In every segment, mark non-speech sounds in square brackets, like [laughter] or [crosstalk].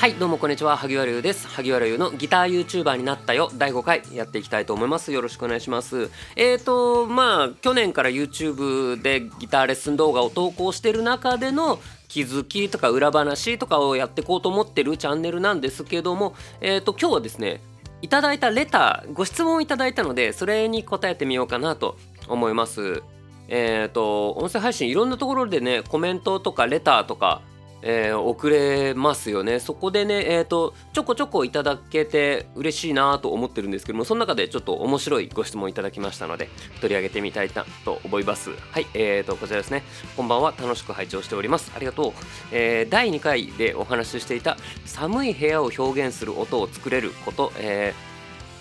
はいどうもこんにちは。萩原優です。萩原優のギター YouTuber になったよ。第5回やっていきたいと思います。よろしくお願いします。えーとまあ去年から YouTube でギターレッスン動画を投稿してる中での気づきとか裏話とかをやっていこうと思ってるチャンネルなんですけどもえーと今日はですねいただいたレターご質問をいただいたのでそれに答えてみようかなと思います。えっ、と音声配信いろんなところでねコメントとかレターとかえー、送れますよね。そこでね、えーと、ちょこちょこいただけて嬉しいなと思ってるんですけどもその中でちょっと面白いご質問いただきましたので取り上げてみたいなと思います。はいえーとこちらですね。こんばんは。楽しく拝聴しております。ありがとう、えー、第2回でお話ししていた寒い部屋を表現する音を作れること、え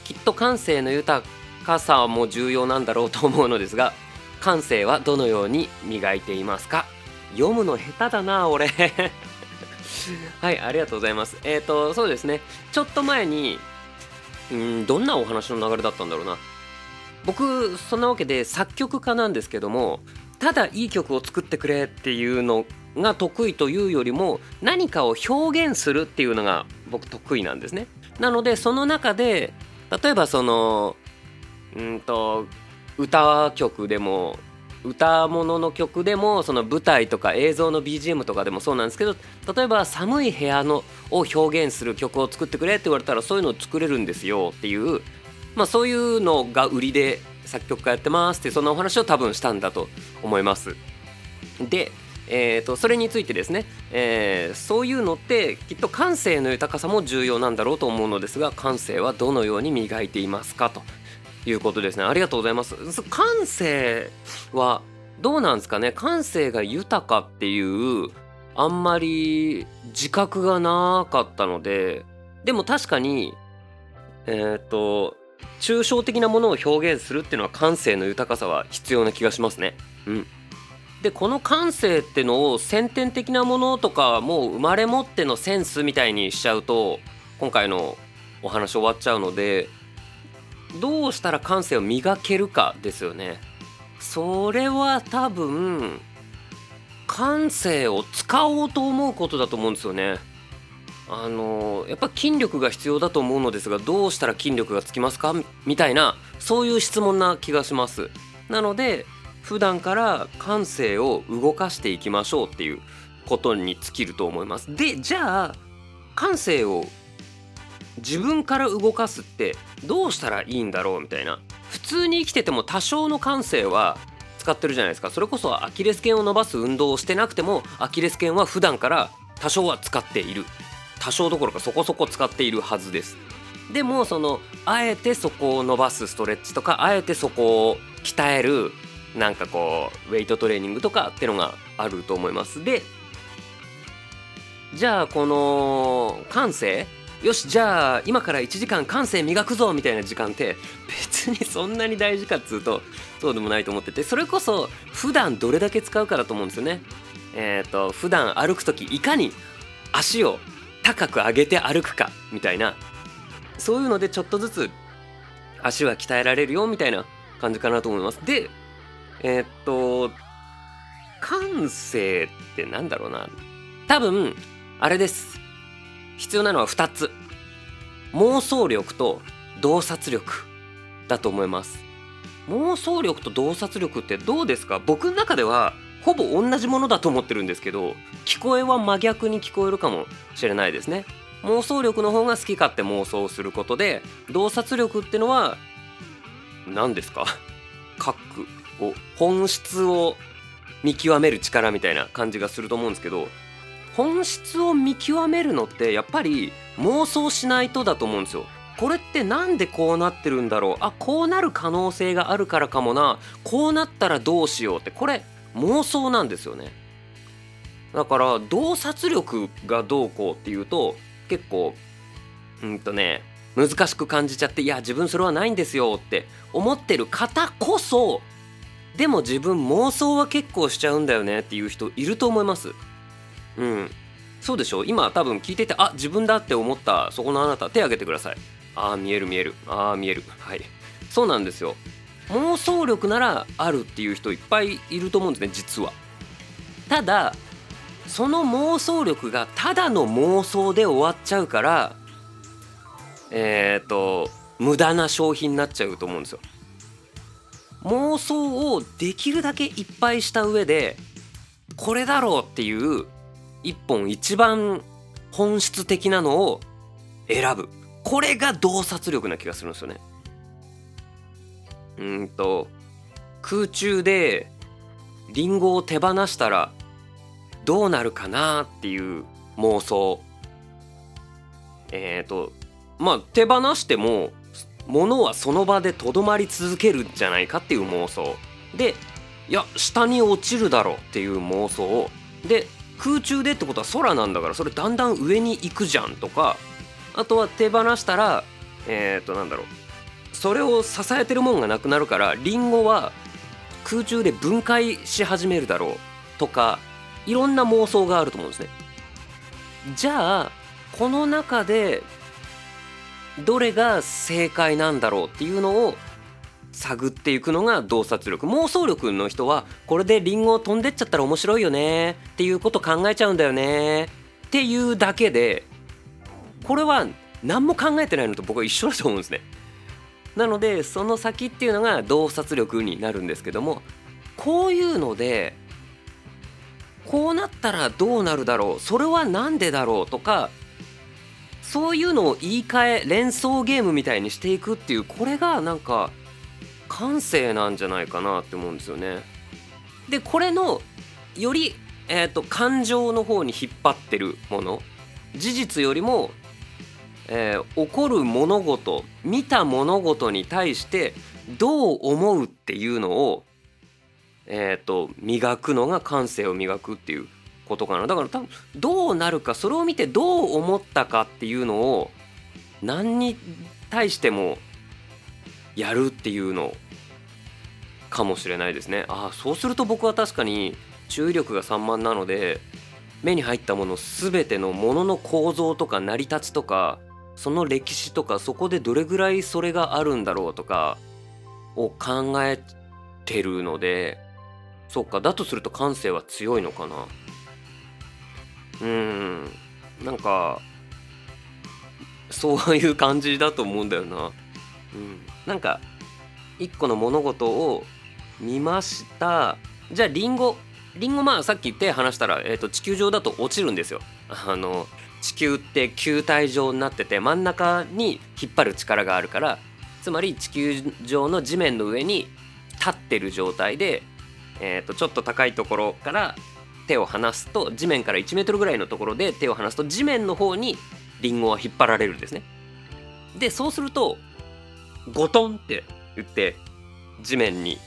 ー、きっと感性の豊かさも重要なんだろうと思うのですが感性はどのように磨いていますか？読むの下手だな俺。[laughs] はいありがとうございます。えっ、ー、とそうですね。ちょっと前にうんどんなお話の流れだったんだろうな。僕そんなわけで作曲家なんですけどもただいい曲を作ってくれっていうのが得意というよりも何かを表現するっていうのが僕得意なんですね。なのでその中で例えばそのうんと歌曲でも歌物の曲でもその舞台とか映像の BGM とかでもそうなんですけど例えば寒い部屋のを表現する曲を作ってくれって言われたらそういうのを作れるんですよっていう、まあ、そういうのが売りで作曲家やってますってそんなお話を多分したんだと思います。でえーと、それについてですね、えー、そういうのってきっと感性の豊かさも重要なんだろうと思うのですが感性はどのように磨いていますかということですね。ありがとうございます。感性はどうなんですかね？感性が豊かっていうあんまり自覚がなかったのででも確かにえっ、ー、と抽象的なものを表現するっていうのは感性の豊かさは必要な気がしますね。うん。でこの感性ってのを先天的なものとかもう生まれ持ってのセンスみたいにしちゃうと今回のお話終わっちゃうのでどうしたら感性を磨けるかですよね。それは多分感性を使おうと思うことだと思うんですよね。あのやっぱ筋力が必要だと思うのですがどうしたら筋力がつきますか？みたいなそういう質問な気がします。なので普段から感性を動かしていきましょうっていうことに尽きると思います。でじゃあ感性を自分から動かすってどうしたらいいんだろうみたいな。普通に生きてても多少の感性は使ってるじゃないですか。それこそアキレス腱を伸ばす運動をしてなくてもアキレス腱は普段から多少は使っている。多少どころかそこそこ使っているはずです。でもそのあえてそこを伸ばすストレッチとかあえてそこを鍛えるなんかこうウェイトトレーニングとかってのがあると思います。でじゃあこの感性よしじゃあ今から1時間感性磨くぞみたいな時間って別にそんなに大事かっつうとそうでもないと思っててそれこそ普段どれだけ使うかだと思うんですよね。えっ、ー、と普段歩く時いかに足を高く上げて歩くかみたいなそういうのでちょっとずつ足は鍛えられるよみたいな感じかなと思います。でえっ、と感性ってなんだろうな多分あれです必要なのは2つ。妄想力と洞察力だと思います。妄想力と洞察力ってどうですか？僕の中ではほぼ同じものだと思ってるんですけど聞こえは真逆に聞こえるかもしれないですね。妄想力の方が好き勝手妄想することで洞察力ってのは何ですか？書くを本質を見極める力みたいな感じがすると思うんですけど本質を見極めるのってやっぱり妄想しないとだと思うんですよ。これって何でこうなってるんだろう？あこうなる可能性があるからかもなこうなったらどうしようってこれ妄想なんですよね。だから洞察力がどうこうっていうと結構うんとね難しく感じちゃっていや自分それはないんですよって思ってる方こそでも自分妄想は結構しちゃうんだよねっていう人いると思います。うん。そうでしょ？今多分聞いててあ自分だって思った。そこのあなた手挙げてください。ああ見える見える。ああ見える。はい。そうなんですよ。妄想力ならあるっていう人いっぱいいると思うんですね実は。ただその妄想力がただの妄想で終わっちゃうからえっ、ー、と無駄な消費になっちゃうと思うんですよ。妄想をできるだけいっぱいした上でこれだろうっていう一本一番本質的なのを選ぶ。これが洞察力な気がするんですよね。うんと空中でリンゴを手放したらどうなるかなっていう妄想。えっ、ー、とまあ手放しても物はその場でとどまり続けるんじゃないかっていう妄想。でいや下に落ちるだろうっていう妄想で空中でってことは空なんだからそれだんだん上に行くじゃんとかあとは手放したらえっ、となんだろうそれを支えてるもんがなくなるからリンゴは空中で分解し始めるだろうとかいろんな妄想があると思うんですね。じゃあこの中でどれが正解なんだろうっていうのを探っていくのが洞察力。妄想力の人はこれでリンゴ飛んでっちゃったら面白いよね。っていうこと考えちゃうんだよね。っていうだけでこれは何も考えてないのと僕は一緒だと思うんですね。なのでその先っていうのが洞察力になるんですけどもこういうのでこうなったらどうなるだろうそれは何でだろうとかそういうのを言い換え連想ゲームみたいにしていくっていうこれがなんか感性なんじゃないかなって思うんですよね。でこれのより、えーと、感情の方に引っ張ってるもの事実よりも、えー、起こる物事見た物事に対してどう思うっていうのをえーと、磨くのが感性を磨くっていうことかなだから多分どうなるかそれを見てどう思ったかっていうのを何に対してもやるっていうのかもしれないですね。ああそうすると僕は確かに注意力が散漫なので目に入ったもの全てのものの構造とか成り立ちとかその歴史とかそこでどれぐらいそれがあるんだろうとかを考えてるのでそっかだとすると感性は強いのかな。うんなんかそういう感じだと思うんだよな。うんなんか一個の物事を見ましたじゃあリンゴリンゴまあさっき手離したら、えーと、地球上だと落ちるんですよあの地球って球体状になってて真ん中に引っ張る力があるからつまり地球上の地面の上に立ってる状態でえー、とちょっと高いところから手を離すと地面から1メートルぐらいのところで手を離すと地面の方にリンゴは引っ張られるんですね。でそうするとゴトンって言って地面に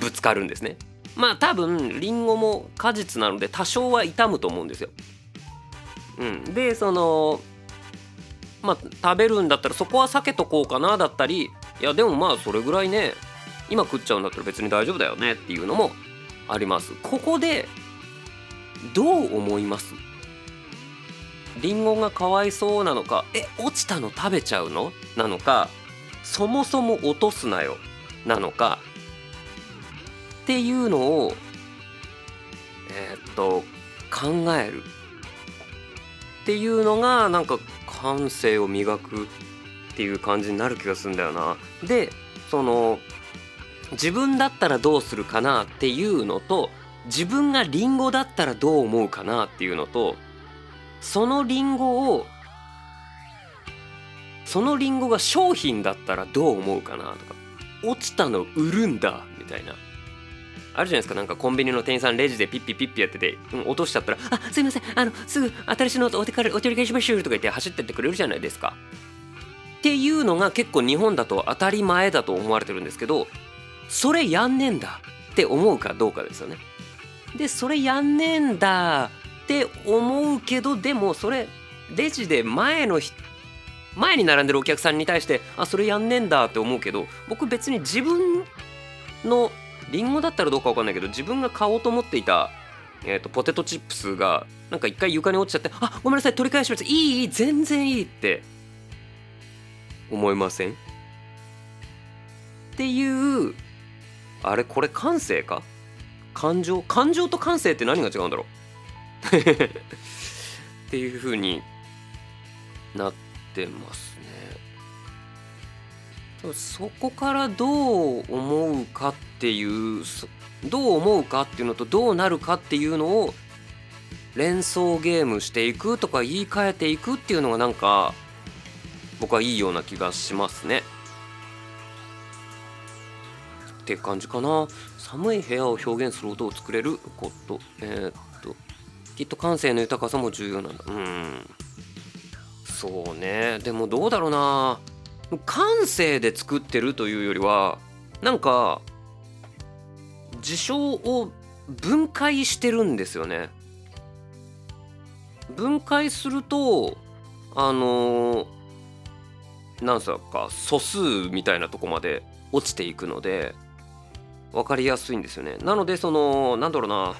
ぶつかるんですね。まあ多分リンゴも果実なので多少は傷むと思うんですよ。うん、でそのまあ食べるんだったらそこは避けとこうかなだったりいやでもまあそれぐらいね今食っちゃうんだったら別に大丈夫だよねっていうのもあります。ここでどう思います？リンゴがかわいそうなのかえ落ちたの食べちゃうの？なのかそもそも落とすなよ。なのかっていうのをえー、っと考えるっていうのがなんか感性を磨くっていう感じになる気がするんだよな。でその自分だったらどうするかなっていうのと自分がリンゴだったらどう思うかなっていうのとそのリンゴをそのリンゴが商品だったらどう思うかなとか落ちたの売るんだみたいなあるじゃないですかなんかコンビニの店員さんレジでピッピピッピやってて、うん、落としちゃったら「あすいませんあのすぐ新しいのお手お取り返しましょう」とか言って走ってってくれるじゃないですか。っていうのが結構日本だと当たり前だと思われてるんですけどそれやんねんだって思うかどうかですよね。でそれやんねんだって思うけどでもそれレジで前の前に並んでるお客さんに対してあそれやんねんだって思うけど僕別に自分のリンゴだったらどうか分かんないけど自分が買おうと思っていた、えーと、ポテトチップスがなんか一回床に落ちちゃってあごめんなさい取り返します。いいいい全然いいって思いません？っていうあれこれ感性か？感情？感情と感性って何が違うんだろう？[laughs] っていう風になってますね。そこからどう思うかっていうどう思うかっていうのとどうなるかっていうのを連想ゲームしていくとか言い換えていくっていうのがなんか僕はいいような気がしますね。って感じかな。寒い部屋を表現する音を作れること。えー、っときっと感性の豊かさも重要なんだ。うん。そうね。でもどうだろうな。感性で作ってるというよりはなんか事象を分解してるんですよね。分解するとあのなんすか素数みたいなとこまで落ちていくので分かりやすいんですよね。なのでそのなんだろうな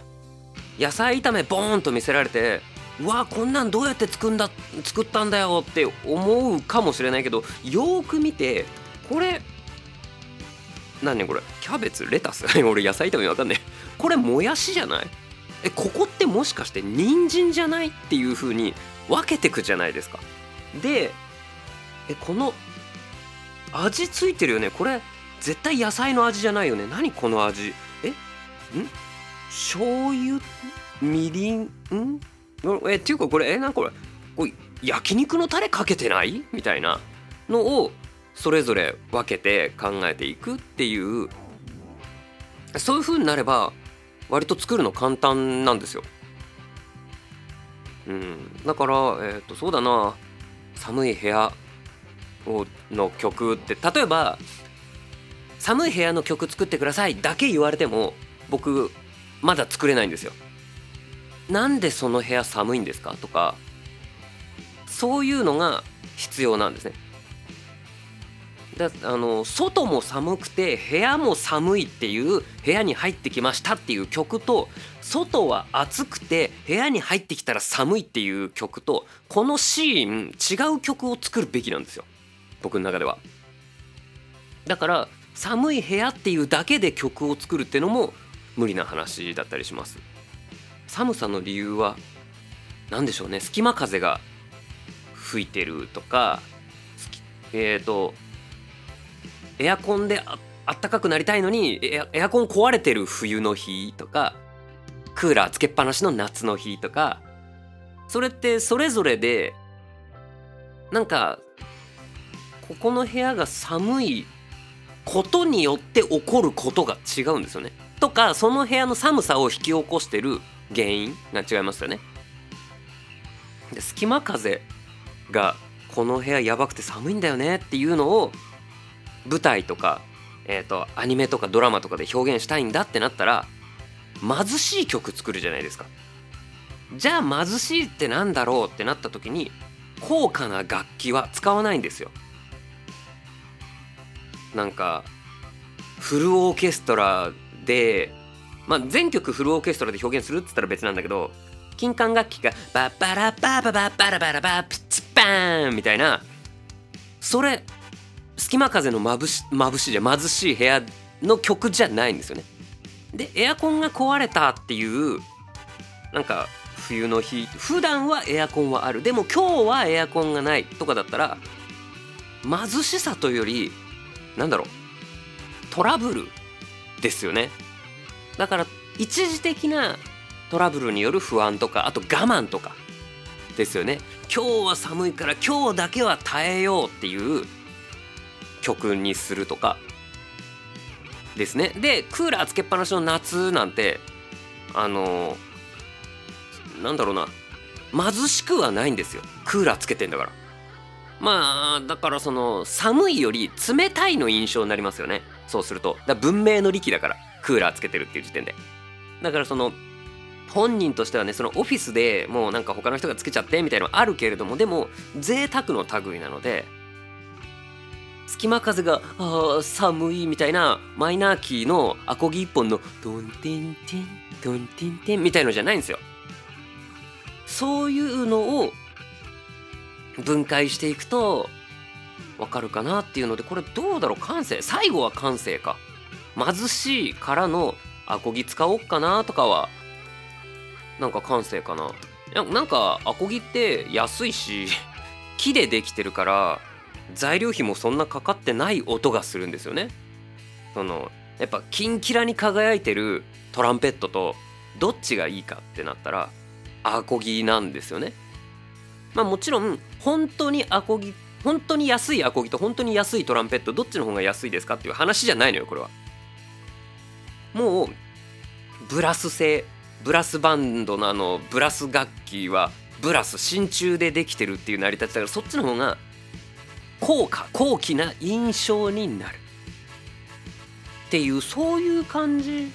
野菜炒めボーンと見せられてうわこんなんどうやって作んだ作ったんだよって思うかもしれないけどよーく見てこれ何これキャベツレタス？[laughs] 俺野菜炒めわかんねえ。これもやしじゃない？えここってもしかして人参じゃないっていう風に分けてくじゃないですか？でえこの味ついてるよね？これ絶対野菜の味じゃないよね？何この味？え？ん？醤油？みりん？ん？えっていうかこれえなんこれこれ焼肉のタレかけてない？みたいなのをそれぞれ分けて考えていくっていうそういう風になれば割と作るの簡単なんですよ。うん、だから、えーとそうだな寒い部屋をの曲って例えば寒い部屋の曲作ってくださいだけ言われても僕まだ作れないんですよ。なんでその部屋寒いんですか？とかそういうのが必要なんですね。だあの外も寒くて部屋も寒いっていう部屋に入ってきましたっていう曲と外は暑くて部屋に入ってきたら寒いっていう曲とこのシーン違う曲を作るべきなんですよ僕の中では。だから寒い部屋っていうだけで曲を作るっていうのも無理な話だったりします寒さの理由は何でしょうね隙間風が吹いてるとかえっ、ー、とエアコンであったかくなりたいのにエアコン壊れてる冬の日とかクーラーつけっぱなしの夏の日とかそれってそれぞれでなんかここの部屋が寒いことによって起こることが違うんですよね。とかその部屋の寒さを引き起こしてる原因？が違いますよね。で隙間風がこの部屋やばくて寒いんだよねっていうのを舞台とか、えーと、アニメとかドラマとかで表現したいんだってなったら貧しい曲作るじゃないですか。じゃあ貧しいってなんだろうってなった時に高価な楽器は使わないんですよ。なんかフルオーケストラで、まあ、全曲フルオーケストラで表現するっつったら別なんだけど金管楽器がバッバラババババラバラバプチバーンみたいなそれ隙間風のまぶし眩しいじゃ貧しい部屋の曲じゃないんですよね。でエアコンが壊れたっていうなんか冬の日普段はエアコンはあるでも今日はエアコンがないとかだったら貧しさというよりなんだろうトラブルですよねだから一時的なトラブルによる不安とかあと我慢とかですよね。今日は寒いから今日だけは耐えようっていう曲にするとかですね。でクーラーつけっぱなしの夏なんてあのなんだろうな貧しくはないんですよ。クーラーつけてんだから。まあだからその寒いより冷たいの印象になりますよね。そうすると。だ文明の利器だから。クーラーつけてるっていう時点で。だからその本人としてはねそのオフィスでもうなんか他の人がつけちゃってみたいなのあるけれどもでも贅沢の類なので隙間風が「あ寒い」みたいなマイナーキーのアコギ一本の「ドンテンテンドンテンテン」みたいのじゃないんですよ。そういうのを分解していくとわかるかなっていうのでこれどうだろう？感性最後は感性か。貧しいからのアコギ使おうかなとかはなんか感性かな。なんかアコギって安いし [laughs] 木でできてるから材料費もそんなかかってない音がするんですよね。そのやっぱキンキラに輝いてるトランペットとどっちがいいかってなったらアコギなんですよね。まあもちろん本当にアコギ本当に安いアコギと本当に安いトランペットどっちの方が安いですかっていう話じゃないのよこれは。もうブラス製ブラスバンドのあのブラス楽器はブラス真鍮でできてるっていう成り立ちだからそっちの方が高価高貴な印象になるっていうそういう感じ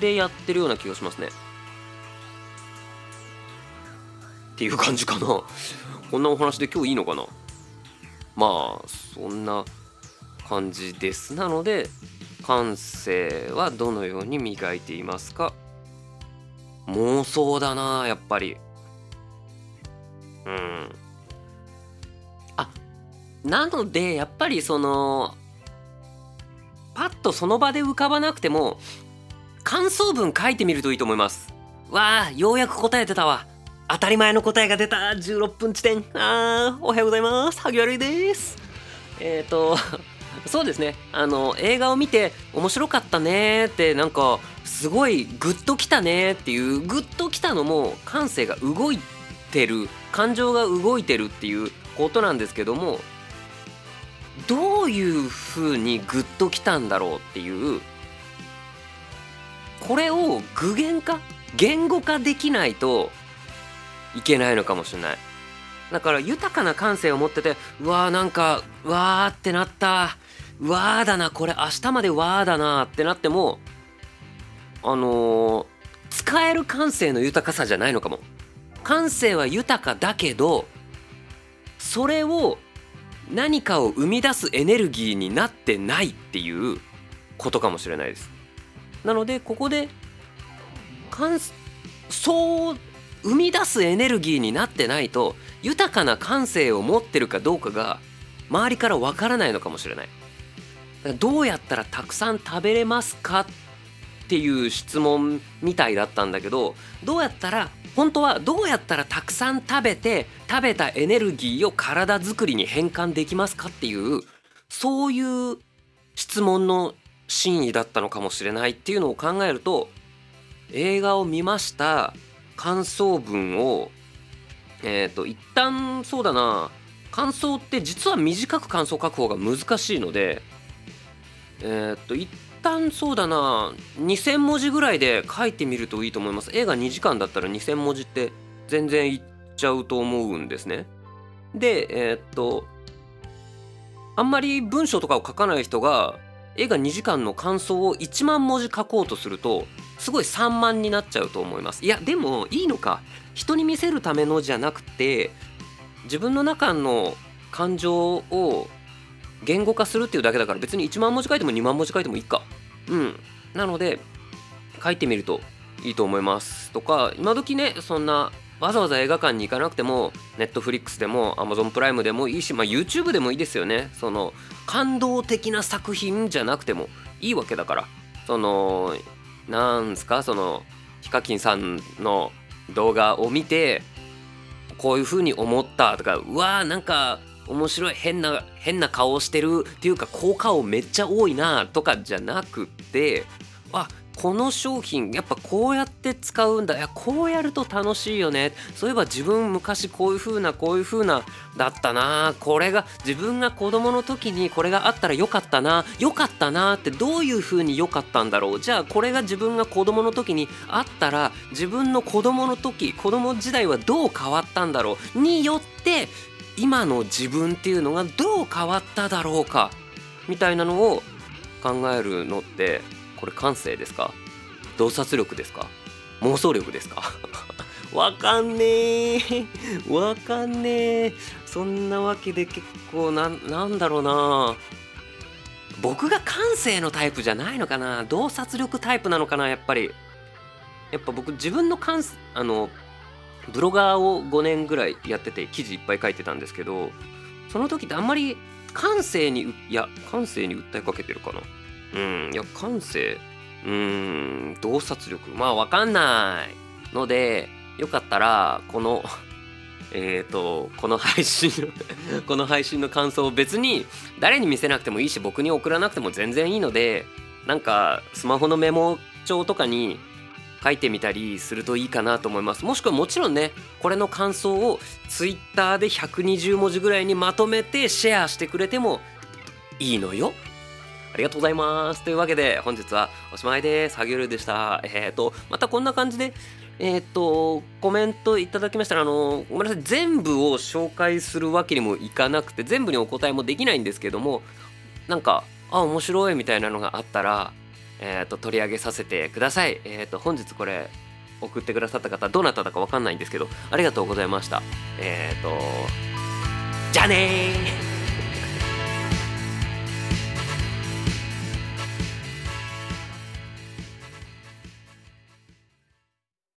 でやってるような気がしますね。っていう感じかな。こんなお話で今日いいのかな。まあそんな感じです。なので感性はどのように磨いていますか？妄想だなやっぱり。うん。あなのでやっぱりそのパッとその場で浮かばなくても感想文書いてみるといいと思います。わあようやく答えてたわ。当たり前の答えが出た。16分地点。あーおはようございます。萩原です。えっ、ー、とそうですね。あの映画を見て面白かったねってなんかすごいグッときたねっていうグッときたのも感性が動いてる感情が動いてるっていうことなんですけどもどういう風にグッときたんだろうっていうこれを具現化言語化できないといけないのかもしれない。だから豊かな感性を持っててうわーなんかうわーってなった。わーだなこれ明日までわーだなってなってもあのー、使える感性の豊かさじゃないのかも。感性は豊かだけどそれを何かを生み出すエネルギーになってないっていうことかもしれないです。なのでここでそう生み出すエネルギーになってないと豊かな感性を持ってるかどうかが周りからわからないのかもしれない。どうやったらたくさん食べれますかっていう質問みたいだったんだけどどうやったら本当はどうやったらたくさん食べて食べたエネルギーを体づくりに変換できますかっていうそういう質問の真意だったのかもしれないっていうのを考えると映画を見ました感想文をえっ、ー、と一旦そうだな感想って実は短く感想書く方が難しいのでえっ、と一旦そうだな2,000文字ぐらいで書いてみるといいと思います。映画2時間だったら2,000文字って全然いっちゃうと思うんですね。でえっ、とあんまり文章とかを書かない人が映画2時間の感想を1万文字書こうとするとすごい散漫になっちゃうと思います。いやでもいいのか。人に見せるためのじゃなくて自分の中の感情を言語化するっていうだけだから別に1万文字書いても2万文字書いてもいいか。うん。なので書いてみるといいと思います。とか今時ねそんなわざわざ映画館に行かなくてもネットフリックスでも Amazon プライムでもいいし、まあ、YouTube でもいいですよね。その感動的な作品じゃなくてもいいわけだから。そのなんすかそのヒカキンさんの動画を見てこういう風に思ったとかうわーなんか面白い変な変な顔をしてるっていうか効果音めっちゃ多いなとかじゃなくってあこの商品やっぱこうやって使うんだ。いやこうやると楽しいよね。そういえば自分昔こういう風なこういう風なだったな。これが自分が子供の時にこれがあったらよかったな。よかったなってどういう風に良かったんだろう。じゃあこれが自分が子供の時にあったら自分の子供の時子供時代はどう変わったんだろう。によって今の自分っていうのがどう変わっただろうかみたいなのを考えるのってこれ感性ですか？洞察力ですか？妄想力ですか？[laughs] わかんねえ。わかんねえ。そんなわけで結構ななんだろうな。僕が感性のタイプじゃないのかな？洞察力タイプなのかな？やっぱり。やっぱ僕自分の感あのブロガーを5年ぐらいやってて記事いっぱい書いてたんですけどその時ってあんまり感性にいや感性に訴えかけてるかな？うんいや感性うん洞察力。まあわかんないのでよかったらこの [laughs] えーと、この配信の [laughs] この配信の感想を別に誰に見せなくてもいいし僕に送らなくても全然いいのでなんかスマホのメモ帳とかに書いてみたりするといいかなと思いますもしくはもちろんねこれの感想を Twitter で120文字ぐらいにまとめてシェアしてくれてもいいのよありがとうございます。というわけで、本日はおしまいです。ハギュルでした。えっ、ー、と、またこんな感じで、えっ、ー、と、コメントいただきましたら、あの、ごめんなさい、全部を紹介するわけにもいかなくて、全部にお答えもできないんですけども、なんか、あ、面白いみたいなのがあったら、え、ー、と、取り上げさせてください。えっ、と、本日これ、送ってくださった方、どなただかわかんないんですけど、ありがとうございました。えっ、と、じゃあねー